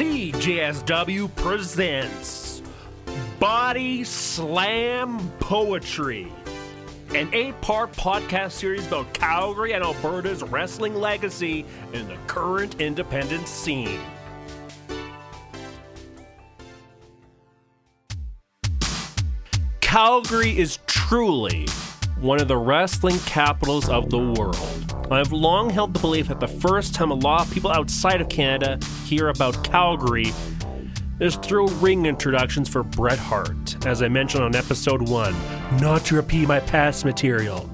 CJSW presents Body Slam Poetry, an eight part podcast series about Calgary and Alberta's wrestling legacy in the current independent scene. Calgary is truly one of the wrestling capitals of the world. I've long held the belief that the first time a lot of people outside of Canada hear about Calgary is through ring introductions for Bret Hart, as I mentioned on episode 1, not to repeat my past material.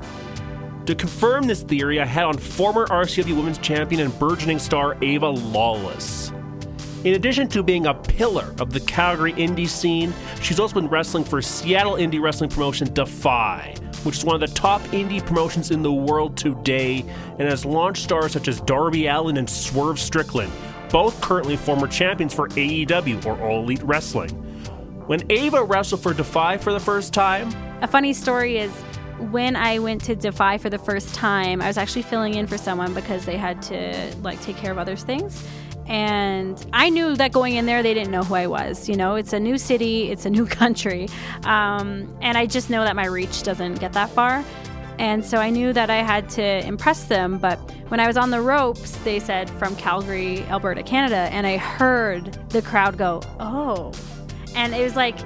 To confirm this theory, I had on former RCW Women's Champion and burgeoning star Ava Lawless. In addition to being a pillar of the Calgary indie scene, she's also been wrestling for Seattle indie wrestling promotion Defy, which is one of the top indie promotions in the world today, and has launched stars such as Darby Allin and Swerve Strickland, both currently former champions for AEW or All Elite Wrestling. When Ava wrestled for Defy for the first time, A funny story is when I went to Defy for the first time, I was actually filling in for someone because they had to like take care of other things. And I knew that going in there, they didn't know who I was. You know, it's a new city, it's a new country. Um, and I just know that my reach doesn't get that far. And so I knew that I had to impress them. But when I was on the ropes, they said from Calgary, Alberta, Canada. And I heard the crowd go, oh. And it was like,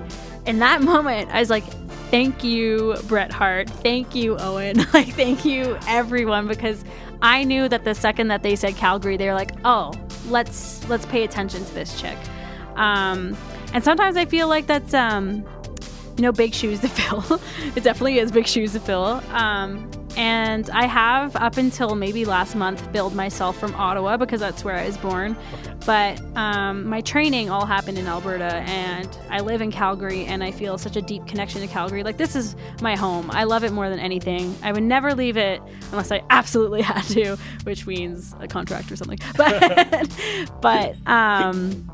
in that moment, I was like, thank you, Bret Hart. Thank you, Owen. like, thank you, everyone, because I knew that the second that they said Calgary, they were like, oh, let's let's pay attention to this chick. Um, and sometimes I feel like that's um, you know big shoes to fill. it definitely is big shoes to fill. Um, and I have up until maybe last month billed myself from Ottawa because that's where I was born. But um, my training all happened in Alberta, and I live in Calgary, and I feel such a deep connection to Calgary. Like this is my home. I love it more than anything. I would never leave it unless I absolutely had to, which means a contract or something. But but um.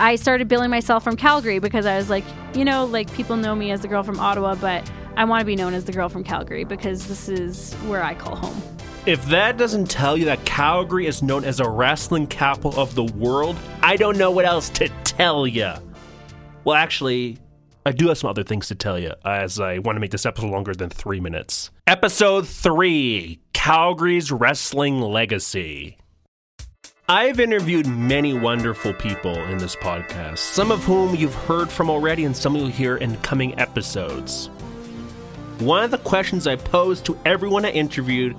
I started billing myself from Calgary because I was like, you know, like people know me as the girl from Ottawa, but I want to be known as the girl from Calgary because this is where I call home. If that doesn't tell you that Calgary is known as a wrestling capital of the world, I don't know what else to tell you. Well, actually, I do have some other things to tell you, as I want to make this episode longer than three minutes. Episode 3 Calgary's Wrestling Legacy. I've interviewed many wonderful people in this podcast, some of whom you've heard from already, and some you'll hear in coming episodes. One of the questions I posed to everyone I interviewed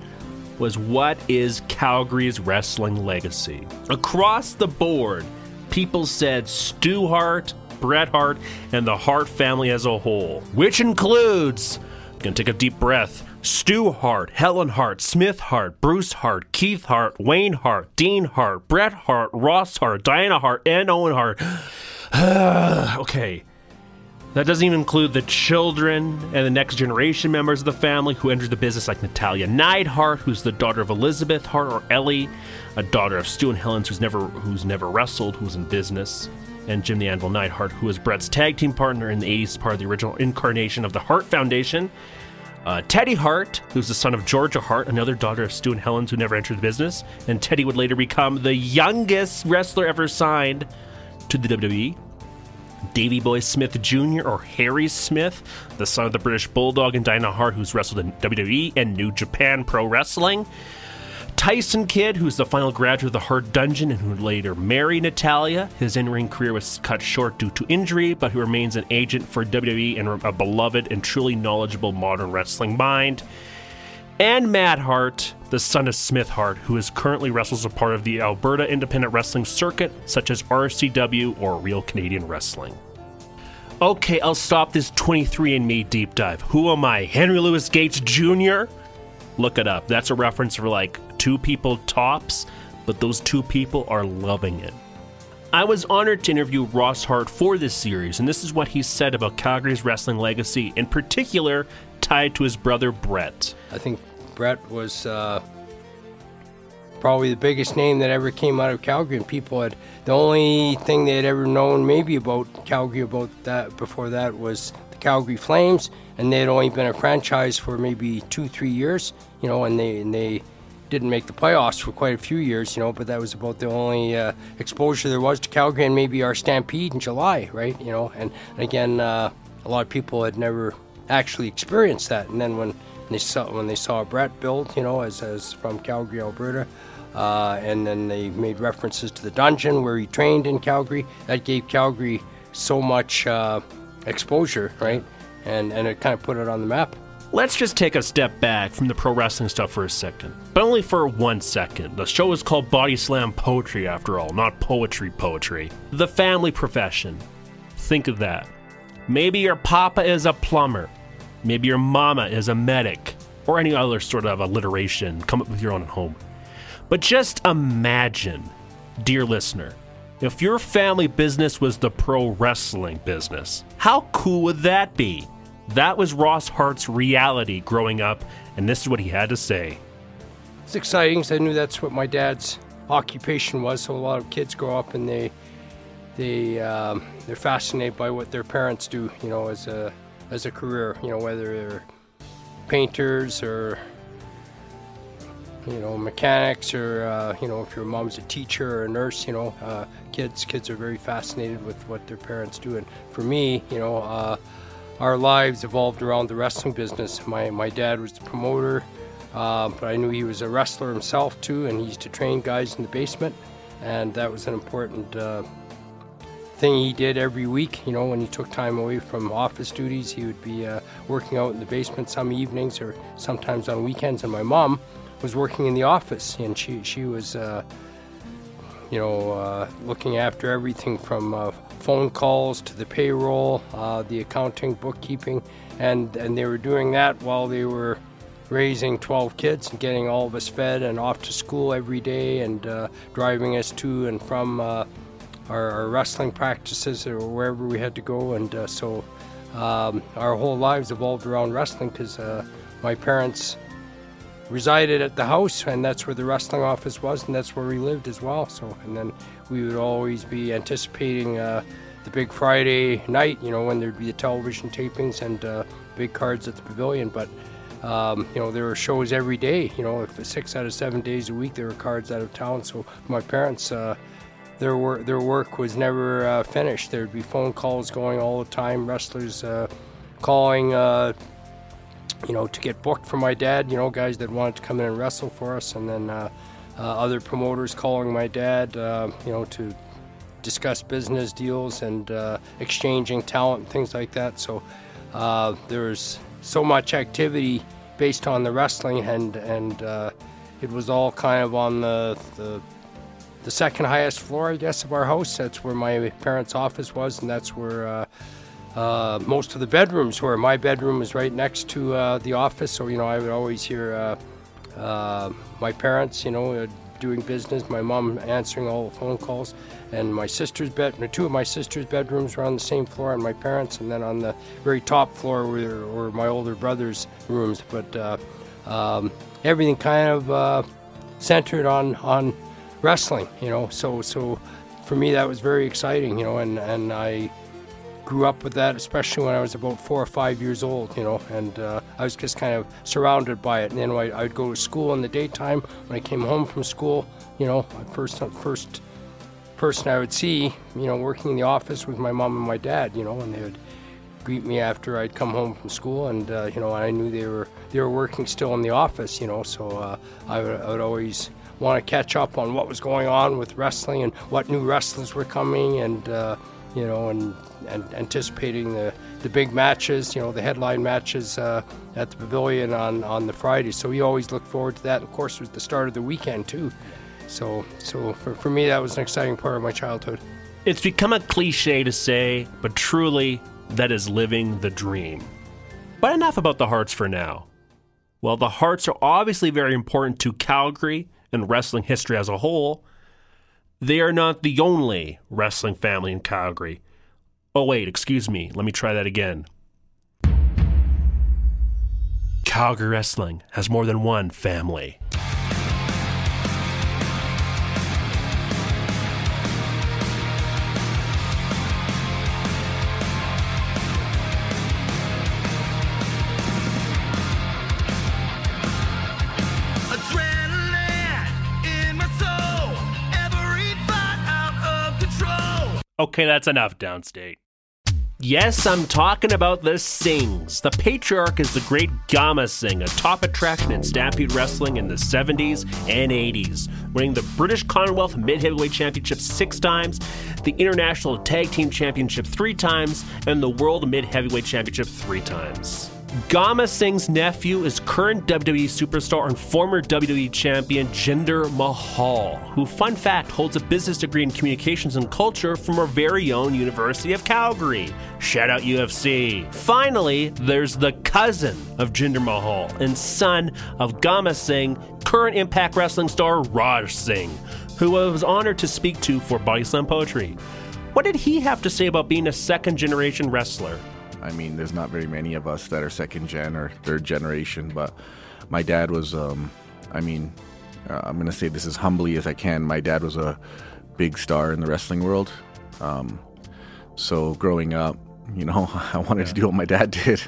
was what is Calgary's wrestling legacy? Across the board, people said Stu Hart, Bret Hart, and the Hart family as a whole, which includes, I'm gonna take a deep breath, Stu Hart, Helen Hart, Smith Hart, Bruce Hart, Keith Hart, Wayne Hart, Dean Hart, Bret Hart, Ross Hart, Diana Hart, and Owen Hart. okay. That doesn't even include the children and the next generation members of the family who entered the business, like Natalya Neidhart, who's the daughter of Elizabeth Hart or Ellie, a daughter of Stu and Helen's who's never who's never wrestled, who's in business, and Jim the Anvil Neidhart, who was Bret's tag team partner in the 80s, part of the original incarnation of the Hart Foundation. Uh, Teddy Hart, who's the son of Georgia Hart, another daughter of Stu and Helen's who never entered the business, and Teddy would later become the youngest wrestler ever signed to the WWE. Davy Boy Smith Jr. or Harry Smith, the son of the British Bulldog and Diana Hart, who's wrestled in WWE and New Japan Pro Wrestling. Tyson Kidd, who's the final graduate of the Hart Dungeon and who later married Natalya. His in ring career was cut short due to injury, but who remains an agent for WWE and a beloved and truly knowledgeable modern wrestling mind. And Matt Hart, the son of Smith Hart, who is currently wrestles a part of the Alberta independent wrestling circuit, such as RCW or Real Canadian Wrestling. Okay, I'll stop this 23andMe deep dive. Who am I? Henry Louis Gates Jr.? Look it up. That's a reference for like two people tops, but those two people are loving it. I was honored to interview Ross Hart for this series, and this is what he said about Calgary's wrestling legacy, in particular tied to his brother Bret. I think Bret was uh, probably the biggest name that ever came out of Calgary, and people had the only thing they had ever known maybe about Calgary about that before that was the Calgary Flames, and they had only been a franchise for maybe two, three years, you know, and they and they didn't make the playoffs for quite a few years, you know, but that was about the only uh, exposure there was to Calgary and maybe our Stampede in July, right? You know, and, and again, uh, a lot of people had never actually experienced that. And then when they saw when they saw Bret billed, you know, as, as from Calgary, Alberta, uh, and then they made references to the dungeon where he trained in Calgary, that gave Calgary so much uh, exposure, right? And and it kind of put it on the map. Let's just take a step back from the pro wrestling stuff for a second, but only for one second. The show is called Body Slam Poetry, after all, not poetry poetry. The family profession. Think of that. Maybe your papa is a plumber, maybe your mama is a medic, or any other sort of alliteration. Come up with your own at home. But just imagine, dear listener, if your family business was the pro wrestling business. How cool would that be? That was Ross Hart's reality growing up, and this is what he had to say. It's exciting because I knew that's what my dad's occupation was. So a lot of kids grow up and they they um, they're fascinated by what their parents do, you know, as a as a career. You know, whether they're painters or you know mechanics or uh, you know if your mom's a teacher or a nurse. You know, uh, kids kids are very fascinated with what their parents do. And for me, you know. Uh, our lives evolved around the wrestling business. My, my dad was the promoter, uh, but I knew he was a wrestler himself too, and he used to train guys in the basement, and that was an important uh, thing he did every week. You know, when he took time away from office duties, he would be uh, working out in the basement some evenings or sometimes on weekends, and my mom was working in the office, and she, she was uh, you know, uh, looking after everything from uh, phone calls to the payroll, uh, the accounting, bookkeeping, and and they were doing that while they were raising 12 kids and getting all of us fed and off to school every day and uh, driving us to and from uh, our, our, wrestling practices or wherever we had to go. And uh, so um, our whole lives evolved around wrestling because my parents resided at the house, and that's where the wrestling office was, and that's where we lived as well. So, and then we would always be anticipating uh, the big Friday night, you know, when there'd be the television tapings and uh, big cards at the pavilion. But um, you know, there were shows every day. You know, if six out of seven days a week there were cards out of town. So my parents. Uh, their work, their work was never uh, finished. There'd be phone calls going all the time. Wrestlers uh, calling uh, you know, to get booked for my dad, you know, guys that wanted to come in and wrestle for us, and then uh, uh, other promoters calling my dad, uh, you know, to discuss business deals and uh, exchanging talent and things like that. So uh, there's so much activity based on the wrestling, and and uh, it was all kind of on the, the the second highest floor, I guess, of our house. That's where my parents' office was, and that's where uh, most of the bedrooms were. My bedroom was right next to uh, the office, so you know I would always hear uh, uh my parents, you know, uh, doing business. My mom answering all the phone calls, and my sister's bed. Two of my sister's bedrooms were on the same floor, and my parents, and then on the very top floor were, were my older brother's rooms. But uh, um, everything kind of centered on on wrestling, you know. So so for me that was very exciting, you know, and and I grew up with that, especially when I was about four or five years old, you know, and uh, I was just kind of surrounded by it. And then I, would go to school in the daytime. When I came home from school, you know, first first person I would see, you know, working in the office was my mom and my dad, you know, and they would greet me after I'd come home from school, and uh, you know, I knew they were they were working still in the office, you know, so uh, I, would, I would always want to catch up on what was going on with wrestling and what new wrestlers were coming, and uh, you know, and, and anticipating the, the big matches, you know, the headline matches uh, at the pavilion on, on the Friday. So we always look forward to that. Of course, it was the start of the weekend too. So, so for, for me, that was an exciting part of my childhood. It's become a cliche to say, but truly, that is living the dream. But enough about the Harts for now. While the Harts are obviously very important to Calgary and wrestling history as a whole, they are not the only wrestling family in Calgary. Oh, wait, excuse me. Let me try that again. Calgary Wrestling has more than one family. Okay, that's enough, downstate. Yes, I'm talking about the Singhs. The patriarch is the great Gama Singh, a top attraction in Stampede Wrestling in the 70s and 80s, winning the British Commonwealth Mid Heavyweight Championship six times, the International Tag Team Championship three times, and the World Mid Heavyweight Championship three times. Gama Singh's nephew is current WWE superstar and former WWE champion Jinder Mahal, who, fun fact, holds a business degree in communications and culture from our very own University of Calgary. Shout out U of C. Finally, there's the cousin of Jinder Mahal and son of Gama Singh, current Impact Wrestling star Raj Singh, who I was honored to speak to for Body Slam Poetry. What did he have to say about being a second generation wrestler? I mean, there's not very many of us that are second gen or third generation, but my dad was, um, I mean, uh, I'm going to say this as humbly as I can. My dad was a big star in the wrestling world. Um, so growing up, you know, I wanted to do what my dad did.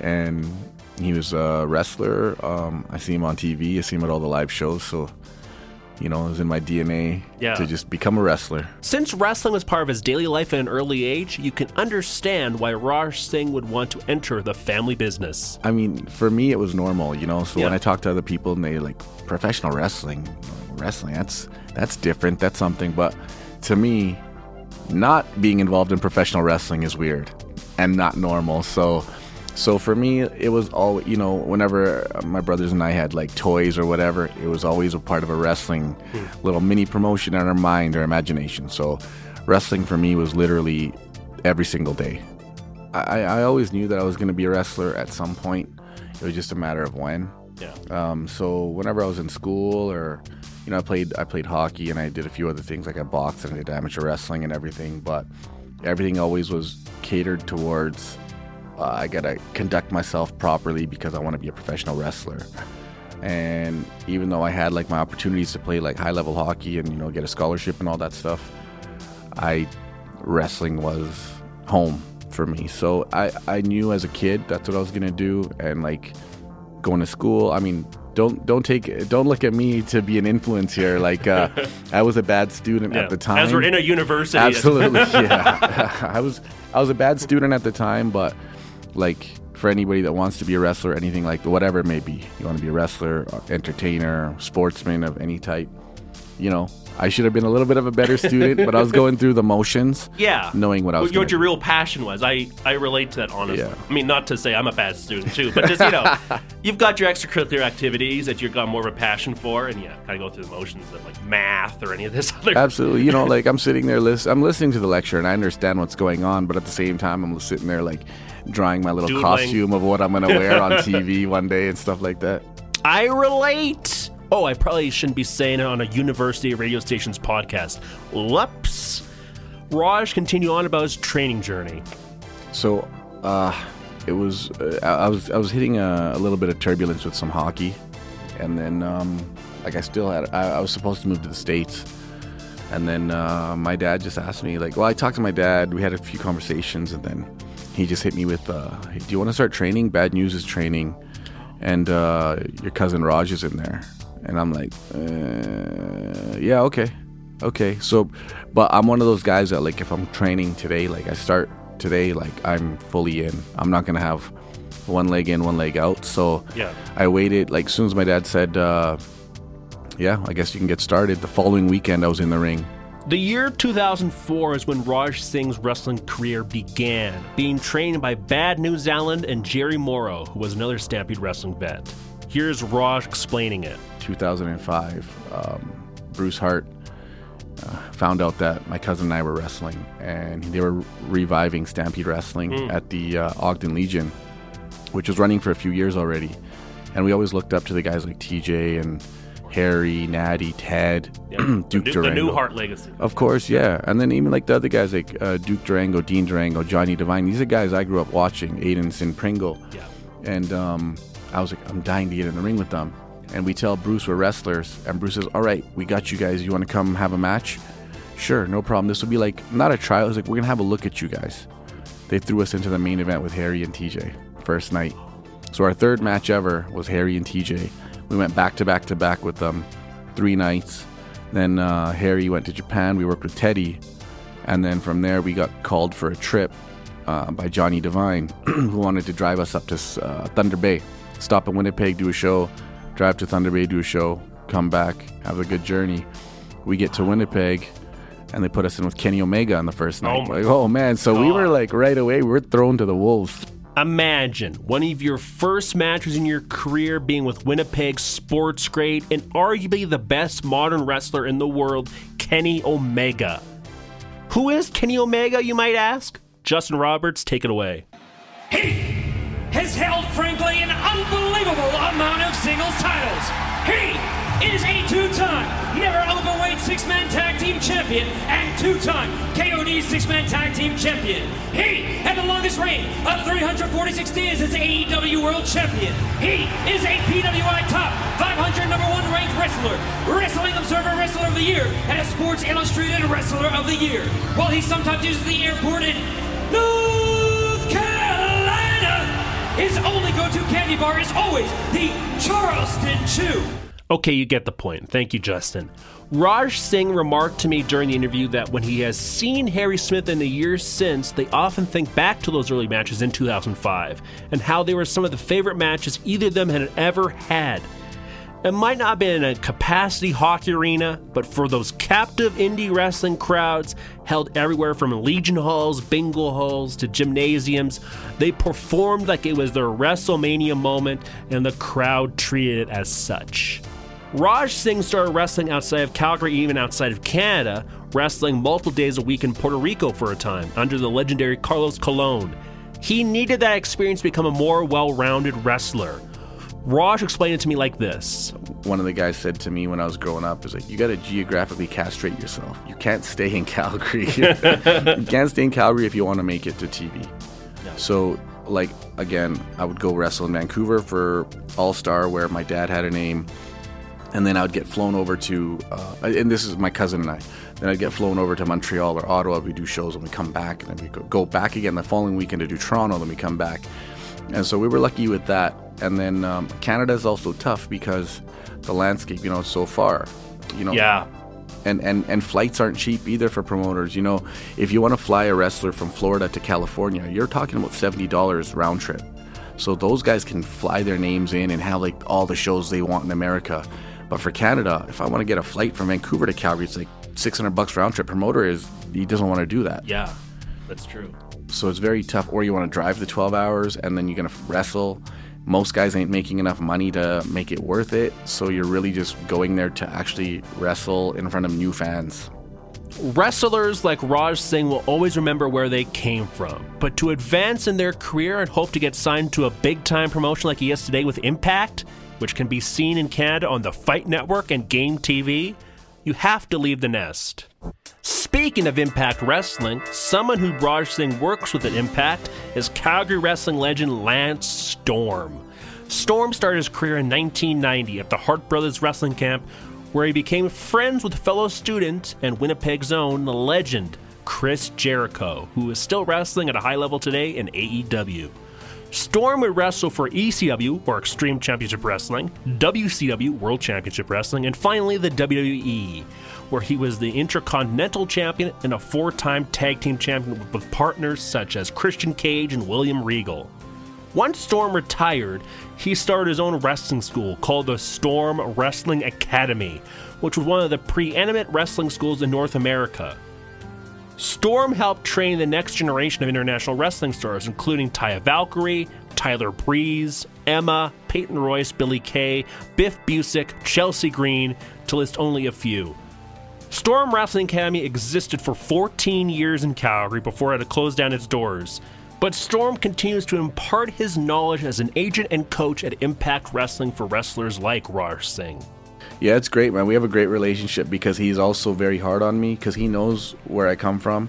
and he was a wrestler. Um, I see him on TV, I see him at all the live shows. So you know, it was in my DNA Yeah. to just become a wrestler. Since wrestling was part of his daily life at an early age, you can understand why Raj Singh would want to enter the family business. I mean, for me, it was normal, you know. So when I talk to other people and they like professional wrestling, wrestling that's that's different, that's something. But to me, not being involved in professional wrestling is weird and not normal. So, so for me, it was all you know. Whenever my brothers and I had like toys or whatever, it was always a part of a wrestling little mini promotion in our mind or imagination. So, wrestling for me was literally every single day. I, I always knew that I was going to be a wrestler at some point. It was just a matter of when. Yeah. Um, so whenever I was in school, or you know, I played I played hockey and I did a few other things like I boxed and I did amateur wrestling and everything. But everything always was catered towards uh, I gotta conduct myself properly because I want to be a professional wrestler. And even though I had like my opportunities to play like high level hockey and you know get a scholarship and all that stuff, I wrestling was home for me. So I I knew as a kid that's what I was gonna do and like going to school. I mean, don't don't take don't look at me to be an influence here. Like uh, I was a bad student at the time. As we're in a university. Absolutely, yeah. I was I was a bad student at the time, but like for anybody that wants to be a wrestler, anything like whatever it may be, you want to be a wrestler, entertainer, sportsman of any type, you know. I should have been a little bit of a better student, but I was going through the motions, Yeah. knowing what I was. What, what your real passion was. I, I relate to that honestly. Yeah. I mean, not to say I'm a bad student too, but just, you know, you've got your extracurricular activities that you've got more of a passion for, and yeah, kind of go through the motions of like math or any of this other. Absolutely. You know, like I'm sitting there, list- I'm listening to the lecture and I understand what's going on, but at the same time, I'm sitting there like drawing my little Doodling. costume of what I'm going to wear on TV one day and stuff like that. I relate. Oh, I probably shouldn't be saying it on a university radio station's podcast. Whoops. Raj continue on about his training journey. So, uh, it was uh, I was I was hitting a, a little bit of turbulence with some hockey, and then um, like I still had I, I was supposed to move to the states, and then uh, my dad just asked me like, well, I talked to my dad, we had a few conversations, and then he just hit me with, uh, hey, do you want to start training? Bad news is training, and uh, your cousin Raj is in there, and I'm like, uh, yeah, okay, okay. So, but I'm one of those guys that like if I'm training today, like I start today, like I'm fully in. I'm not gonna have one leg in, one leg out. So Yeah. I waited. Like as soon as my dad said, uh, "Yeah, I guess you can get started," the following weekend I was in the ring. The year 2004 is when Raj Singh's wrestling career began, being trained by Bad News Allen and Jerry Morrow, who was another Stampede Wrestling vet. Here's Raj explaining it. 2005, um, Bruce Hart uh, found out that my cousin and I were wrestling, and they were reviving Stampede Wrestling at the uh, Ogden Legion, which was running for a few years already. And we always looked up to the guys like TJ and Harry, Natty, Ted. Duke the, new, the new Durango. Hart legacy. Of course, yeah. And then even like the other guys like uh, Duke Durango, Dean Durango, Johnny Devine. These are guys I grew up watching. Aiden Sin Pringle. Yeah. And um, I was like, I'm dying to get in the ring with them. And we tell Bruce we're wrestlers, and Bruce says, "All right, we got you guys. You want to come have a match? Sure, no problem. This will be like not a trial. It's like we're gonna have a look at you guys." They threw us into the main event with Harry and TJ first night. So our third match ever was Harry and TJ. We went back to back to back with them, three nights. Then uh, Harry went to Japan. We worked with Teddy, And then from there, we got called for a trip uh, by Johnny Devine, who wanted to drive us up to uh, Thunder Bay, stop in Winnipeg, do a show, drive to Thunder Bay, do a show, come back, have a good journey. We get to Winnipeg, and they put us in with Kenny Omega on the first oh night. Oh like, oh man! So we were like right away, we're thrown to the wolves. Imagine one of your first matches in your career being with Winnipeg's sports great and arguably the best modern wrestler in the world, Kenny Omega. Who is Kenny Omega, you might ask? Justin Roberts, take it away. He has held, frankly, an unbelievable amount of singles titles. He is a two-time Never Openweight Six-Man Tag Team Champion and two-time KOD Six-Man Tag Team Champion. He had the longest reign of 346 days as AEW World Champion. He is a PWI Top 500 number one ranked wrestler, Wrestling Observer Wrestler of the Year, and a Sports Illustrated Wrestler of the Year. While he sometimes uses the airport in Carolina, his only go-to candy bar is always the Charleston Chew. Okay, you get the point. Thank you, Justin. Raj Singh remarked to me during the interview that when he has seen Harry Smith in the years since, they often think back to those early matches in 2005 and how they were some of the favorite matches either of them had ever had. It might not have been in a capacity hockey arena, but for those captive indie wrestling crowds held everywhere from Legion halls, bingo halls to gymnasiums, they performed like it was their WrestleMania moment and the crowd treated it as such. Raj Singh started wrestling outside of Calgary, even outside of Canada, wrestling multiple days a week in Puerto Rico for a time under the legendary Carlos Colon. He needed that experience to become a more well rounded wrestler. Raj explained it to me like this. One of the guys said to me when I was growing up, "Is like you got to geographically castrate yourself. You can't stay in Calgary. you can't stay in Calgary if you want to make it to TV." So, like again, I would go wrestle in Vancouver for All Star, where my dad had a name, and then I would get flown over to, uh, and this is my cousin and I. Then I'd get flown over to Montreal or Ottawa. We do shows, and we come back, and then we go back again the following weekend to do Toronto. Then we come back, and so we were lucky with that. And then um, Canada is also tough because the landscape, you know, so far. You know, Yeah. and, and and flights aren't cheap either for promoters. You know, if you want to fly a wrestler from Florida to California, you're talking about seventy dollars round trip. So those guys can fly their names in and have like all the shows they want in America. But for Canada, if I want to get a flight from Vancouver to Calgary, it's like six hundred bucks round trip. Promoter is he doesn't want to do that. Yeah, that's true. So it's very tough. Or you want to drive the 12 hours and then you're going to wrestle. Most guys ain't making enough money to make it worth it. So you're really just going there to actually wrestle in front of new fans. Wrestlers like Raj Singh will always remember where they came from, but to advance in their career and hope to get signed to a big time promotion like he is today with Impact, which can be seen in Canada on the Fight Network and Game TV, you have to leave the nest. Speaking of Impact Wrestling, someone who Raj works with at Impact is Calgary wrestling legend Lance Storm. Storm started his career in 1990 at the Hart Brothers Wrestling Camp, where he became friends with fellow student and Winnipeg's own legend, Chris Jericho, who is still wrestling at a high level today in AEW. Storm would wrestle for ECW, or Extreme Championship Wrestling, WCW, World Championship Wrestling, and finally the WWE, where he was the Intercontinental Champion and a four time tag team champion with partners such as Christian Cage and William Regal. Once Storm retired, he started his own wrestling school called the Storm Wrestling Academy, which was one of the preeminent wrestling schools in North America. Storm helped train the next generation of international wrestling stars, including Taya Valkyrie, Tyler Breeze, Emma, Peyton Royce, Billy Kay, Biff Busick, Chelsea Green, to list only a few. Storm Wrestling Academy existed for 14 years in Calgary before it had to close down its doors. But Storm continues to impart his knowledge as an agent and coach at Impact Wrestling for wrestlers like Raj Singh. Yeah, it's great, man. We have a great relationship because he's also very hard on me because he knows where I come from.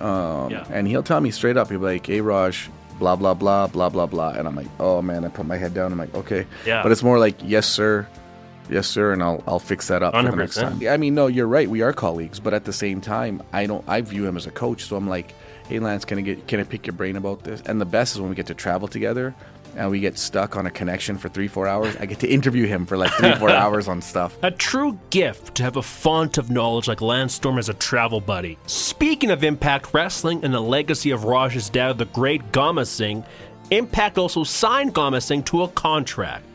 Um, Yeah. And he'll tell me straight up, he'll be like, hey, Raj, blah, blah, blah, blah, blah, blah. And I'm like, oh, man, I put my head down. I'm like, okay. Yeah. But it's more like, yes, sir. Yes, sir, and I'll I'll fix that up for the next 100%. time. I mean, no, you're right. We are colleagues, but at the same time, I don't. I view him as a coach, so I'm like, hey, Lance, can I get can I pick your brain about this? And the best is when we get to travel together, and we get stuck on a connection for three, four hours, I get to interview him for like three, four hours on stuff. A true gift to have a font of knowledge like Lance Storm as a travel buddy. Speaking of Impact Wrestling and the legacy of Raj's dad, the great Gama Singh, Impact also signed Gama Singh to a contract.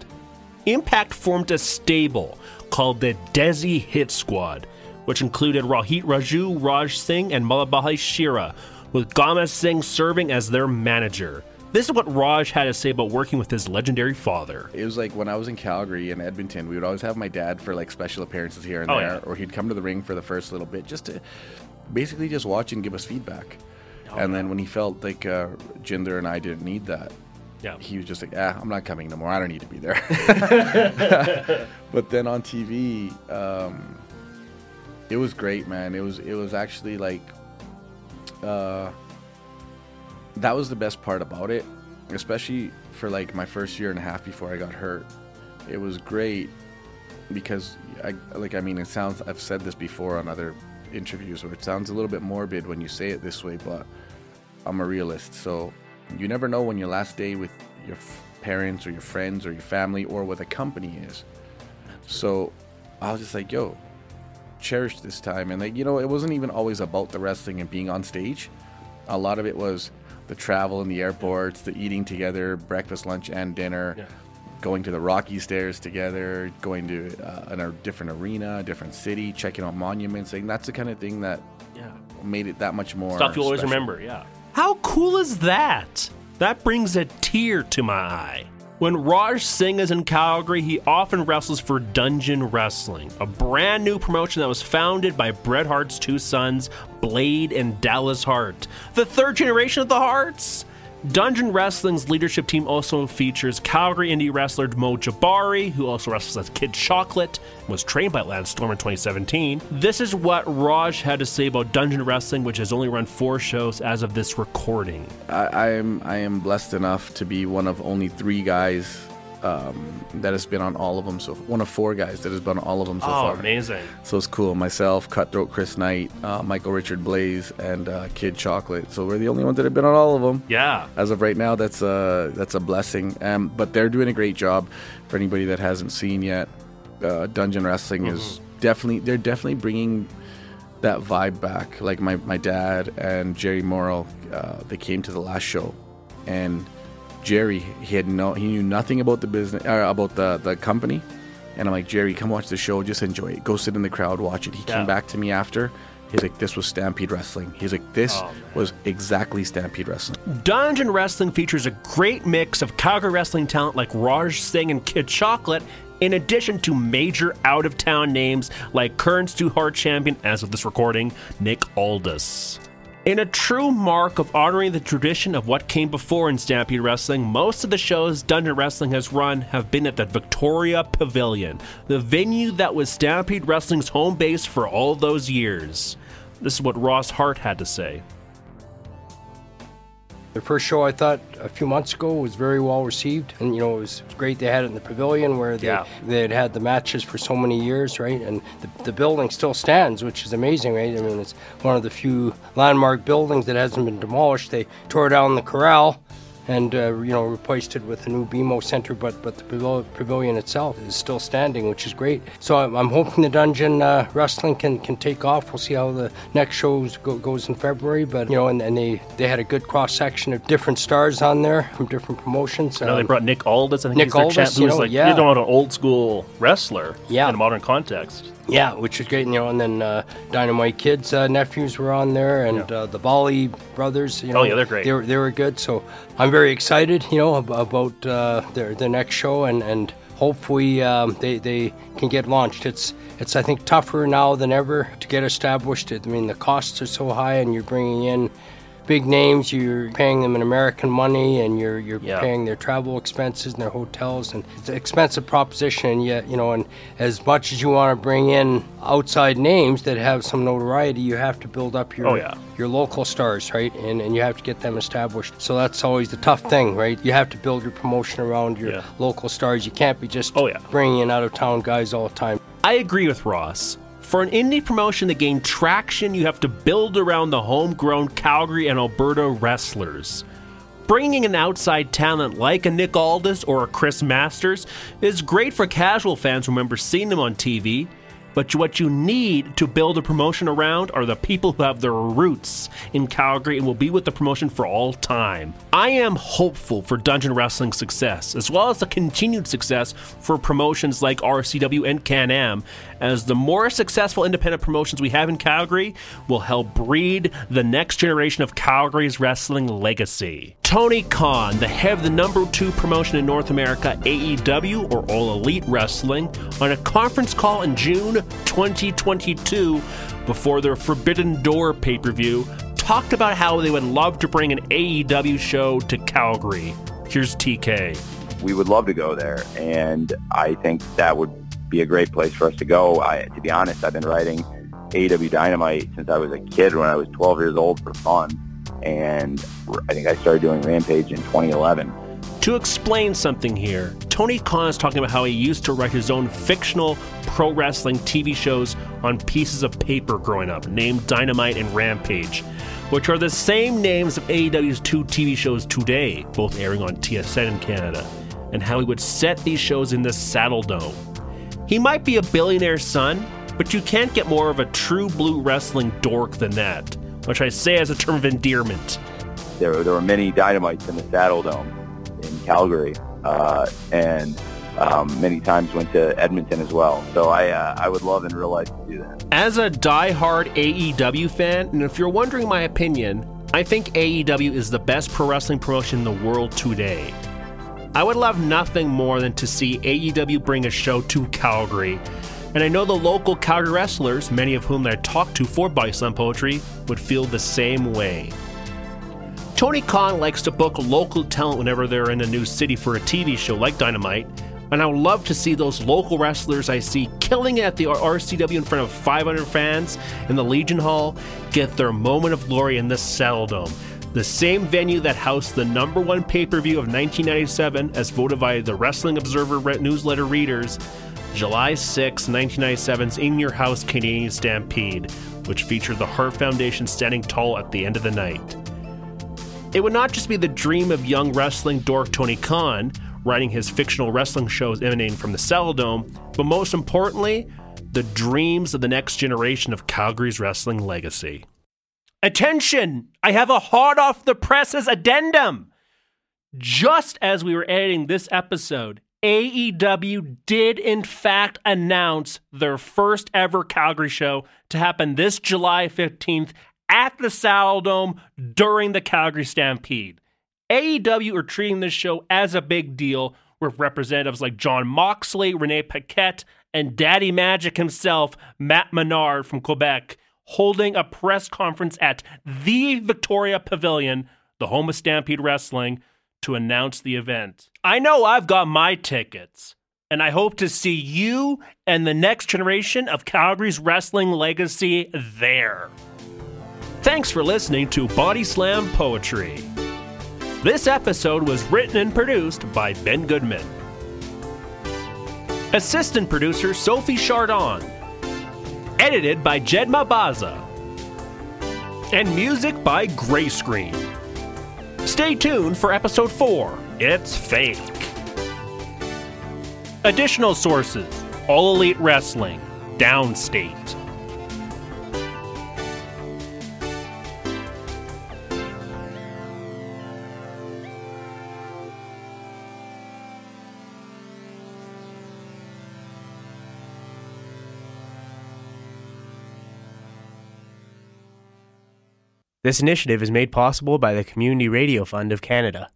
Impact formed a stable called the Desi Hit Squad, which included Rohit Raju, Raj Singh, and Mahabali Shera, with Gama Singh serving as their manager. This is what Raj had to say about working with his legendary father. It was like when I was in Calgary and Edmonton, we would always have my dad for like special appearances here and Oh, there, yeah. or he'd come to the ring for the first little bit just to basically just watch and give us feedback. Oh, and then when he felt like uh, Jinder and I didn't need that, Yeah. he was just like, ah, I'm not coming no more. I don't need to be there. but then on TV, um, it was great, man. It was it was actually like, uh, that was the best part about it, especially for like my first year and a half before I got hurt. It was great because I like I mean it sounds I've said this before on other interviews where it sounds a little bit morbid when you say it this way, but I'm a realist. So you never know when your last day with your f- parents or your friends or your family or with a company is. So I was just like, yo, cherish this time. And like, you know, it wasn't even always about the wrestling and being on stage. A lot of it was the travel in the airports, the eating together, breakfast, lunch, and dinner, Yeah. going to the Rocky Stairs together, going to uh, a different arena, a different city, checking out monuments. And that's the kind of thing that Yeah. made it that much more Stuff you always special. remember, yeah. How cool is that? That brings a tear to my eye. When Raj Singh is in Calgary, he often wrestles for Dungeon Wrestling, a brand new promotion that was founded by Bret Hart's two sons, Blade and Dallas Hart. The third generation of the Harts? Dungeon Wrestling's leadership team also features Calgary indie wrestler Mo Jabari, who also wrestles as Kid Chocolate and was trained by Lance Storm in 2017. This is what Raj had to say about Dungeon Wrestling, which has only run four shows as of this recording. I, I am I am blessed enough to be one of only three guys um, that has been on all of them. So one of four guys that has been on all of them so oh, far. amazing. So it's cool. Myself, Cutthroat Chris Knight, uh, Michael Richard Blaze, and uh, Kid Chocolate. So we're the only ones that have been on all of them. Yeah. As of right now, that's a that's a blessing. Um, but they're doing a great job. For anybody that hasn't seen yet, uh, Dungeon Wrestling is definitely they're definitely bringing that vibe back. Like my, my dad and Jerry Morrow, uh, they came to the last show, and Jerry he had no he knew nothing about the business uh, about the the company, and I'm like Jerry, come watch the show, just enjoy it, go sit in the crowd, watch it. He Yeah. came back to me after. He's like, this was Stampede Wrestling. He's like, this Oh, was exactly Stampede Wrestling. Dungeon Wrestling features a great mix of Calgary wrestling talent like Raj Singh and Kid Chocolate, in addition to major out of town names like current Stu Hart champion, as of this recording, Nick Aldis. In a true mark of honoring the tradition of what came before in Stampede Wrestling, most of the shows Dungeon Wrestling has run have been at the Victoria Pavilion, the venue that was Stampede Wrestling's home base for all those years. This is what Ross Hart had to say. The first show I thought a few months ago was very well received, and you know it was great. They had it in the pavilion where they Yeah. they had had the matches for so many years, right? And the, the building still stands, which is amazing, right? I mean, it's one of the few landmark buildings that hasn't been demolished. They tore down the corral and uh, you know replaced it with a new BMO center, but but the pavilion itself is still standing, which is great. So I'm, I'm hoping the dungeon uh, wrestling can can take off. We'll see how the next shows go, goes in February, but you know, and, and they they had a good cross section of different stars on there from different promotions. I know they Um, brought Nick Aldis. I think Nick he's Aldis, champ, you who's know, like yeah. you know an old school wrestler Yeah. in a modern context. Yeah, which is great. You know, and then uh, Dynamite Kids uh, nephews were on there, and Yeah. uh, the Bali brothers. You know, Oh, yeah, they're great. They were they were good. So I'm very excited. You know, ab- about uh, their their next show, and and hopefully um, they they can get launched. It's it's I think tougher now than ever to get established. I mean, the costs are so high, and you're bringing in. Big names, you're paying them in American money, and you're you're Yeah. paying their travel expenses and their hotels, and it's an expensive proposition. And yet, you know, and as much as you want to bring in outside names that have some notoriety, you have to build up your Oh, yeah. your local stars, right? And and you have to get them established. So that's always the tough thing, right? You have to build your promotion around your Yeah. local stars. You can't be just Oh, yeah. bringing in out of town guys all the time. I agree with Ross. For an indie promotion to gain traction, you have to build around the homegrown Calgary and Alberta wrestlers. Bringing an outside talent like a Nick Aldis or a Chris Masters is great for casual fans who remember seeing them on TV, but what you need to build a promotion around are the people who have their roots in Calgary and will be with the promotion for all time. I am hopeful for Dungeon Wrestling's success, as well as the continued success for promotions like RCW and Can Am, as the more successful independent promotions we have in Calgary will help breed the next generation of Calgary's wrestling legacy. Tony Khan, the head of the number two promotion in North America, AEW or All Elite Wrestling, on a conference call in June 2022 before their Forbidden Door pay per view, talked about how they would love to bring an AEW show to Calgary. Here's TK. we would love to go there, and I think that would be a great place for us to go. I, to be honest, I've been writing AEW Dynamite since I was a kid when I was 12 years old for fun, and I think I started doing Rampage in 2011. To explain something here, Tony Khan is talking about how he used to write his own fictional pro wrestling TV shows on pieces of paper growing up, named Dynamite and Rampage, which are the same names of AEW's two TV shows today, both airing on TSN in Canada, and how he would set these shows in the Saddle Dome. He might be a billionaire's son, but you can't get more of a true blue wrestling dork than that, which I say as a term of endearment. There, there were many Dynamites in the Saddle Dome Calgary, uh, and um, many times went to Edmonton as well. So I, uh, I would love in real life to do that. As a die-hard AEW fan, and if you're wondering my opinion, I think AEW is the best pro wrestling promotion in the world today. I would love nothing more than to see AEW bring a show to Calgary. And I know the local Calgary wrestlers, many of whom I talked to for Slam Poetry, would feel the same way. Tony Khan likes to book local talent whenever they're in a new city for a TV show like Dynamite, and I would love to see those local wrestlers I see killing it at the RCW in front of 500 fans in the Legion Hall get their moment of glory in the Saddle Dome, the same venue that housed the number one pay per view of 1997 as voted by the Wrestling Observer newsletter readers, July 6, 1997's In Your House Canadian Stampede, which featured the Hart Foundation standing tall at the end of the night. It would not just be the dream of young wrestling dork Tony Khan, writing his fictional wrestling shows emanating from the Saddle Dome, but most importantly, the dreams of the next generation of Calgary's wrestling legacy. Attention! I have a hot off the presses addendum! Just as we were editing this episode, AEW did in fact announce their first ever Calgary show to happen this July 15th at the Saddle Dome during the Calgary Stampede. AEW are treating this show as a big deal with representatives like Jon Moxley, Renee Paquette, and Daddy Magic himself, Matt Menard from Quebec, holding a press conference at the Victoria Pavilion, the home of Stampede Wrestling, to announce the event. I know I've got my tickets, and I hope to see you and the next generation of Calgary's wrestling legacy there. Thanks for listening to Body Slam Poetry. This episode was written and produced by Ben Goodman. Assistant producer Sophie Chardon. Edited by Jed Mabaza. And music by Gray Screen. Stay tuned for episode 4. It's fake. Additional sources All Elite Wrestling, Downstate. This initiative is made possible by the Community Radio Fund of Canada.